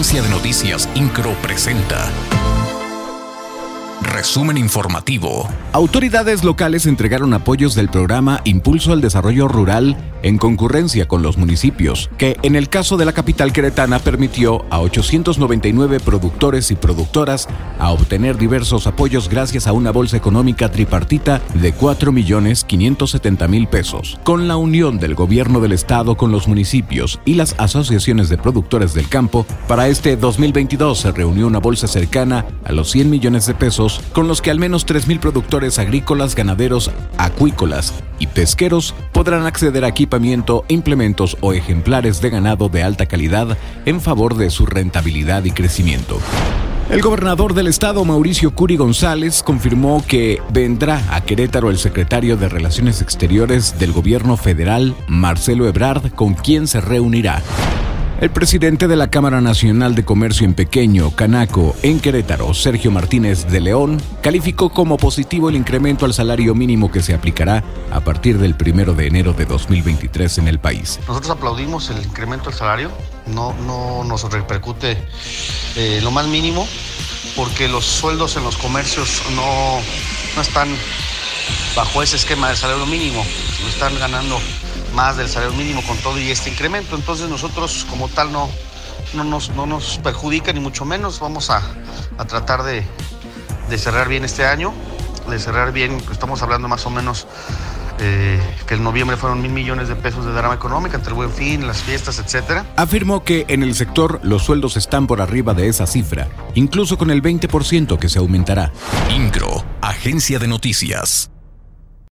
Agencia de Noticias Incro presenta. Resumen informativo. Autoridades locales entregaron apoyos del programa Impulso al Desarrollo Rural en concurrencia con los municipios, que en el caso de la capital queretana permitió a 899 productores y productoras a obtener diversos apoyos gracias a una bolsa económica tripartita de 4.570.000 pesos. Con la unión del gobierno del estado con los municipios y las asociaciones de productores del campo, para este 2022 se reunió una bolsa cercana a los 100 millones de pesos con los que al menos 3.000 productores agrícolas, ganaderos, acuícolas y pesqueros podrán acceder a equipamiento, implementos o ejemplares de ganado de alta calidad en favor de su rentabilidad y crecimiento. El gobernador del estado, Mauricio Curi González, confirmó que vendrá a Querétaro el secretario de Relaciones Exteriores del gobierno federal, Marcelo Ebrard, con quien se reunirá. El presidente de la Cámara Nacional de Comercio en Pequeño, Canaco, en Querétaro, Sergio Martínez de León, calificó como positivo el incremento al salario mínimo que se aplicará a partir del primero de enero de 2023 en el país. Nosotros aplaudimos el incremento del salario, no, no nos repercute eh, lo más mínimo, porque los sueldos en los comercios no, no están bajo ese esquema del salario mínimo, no están ganando más del salario mínimo con todo y este incremento. Entonces nosotros como tal no, no, nos, no nos perjudica ni mucho menos. Vamos a, tratar de, cerrar bien este año, de cerrar bien, estamos hablando más o menos eh, que en noviembre fueron mil millones de pesos de drama económica entre el buen fin, las fiestas, etcétera. Afirmó que en el sector los sueldos están por arriba de esa cifra, incluso con el 20% que se aumentará. INCRO, Agencia de Noticias.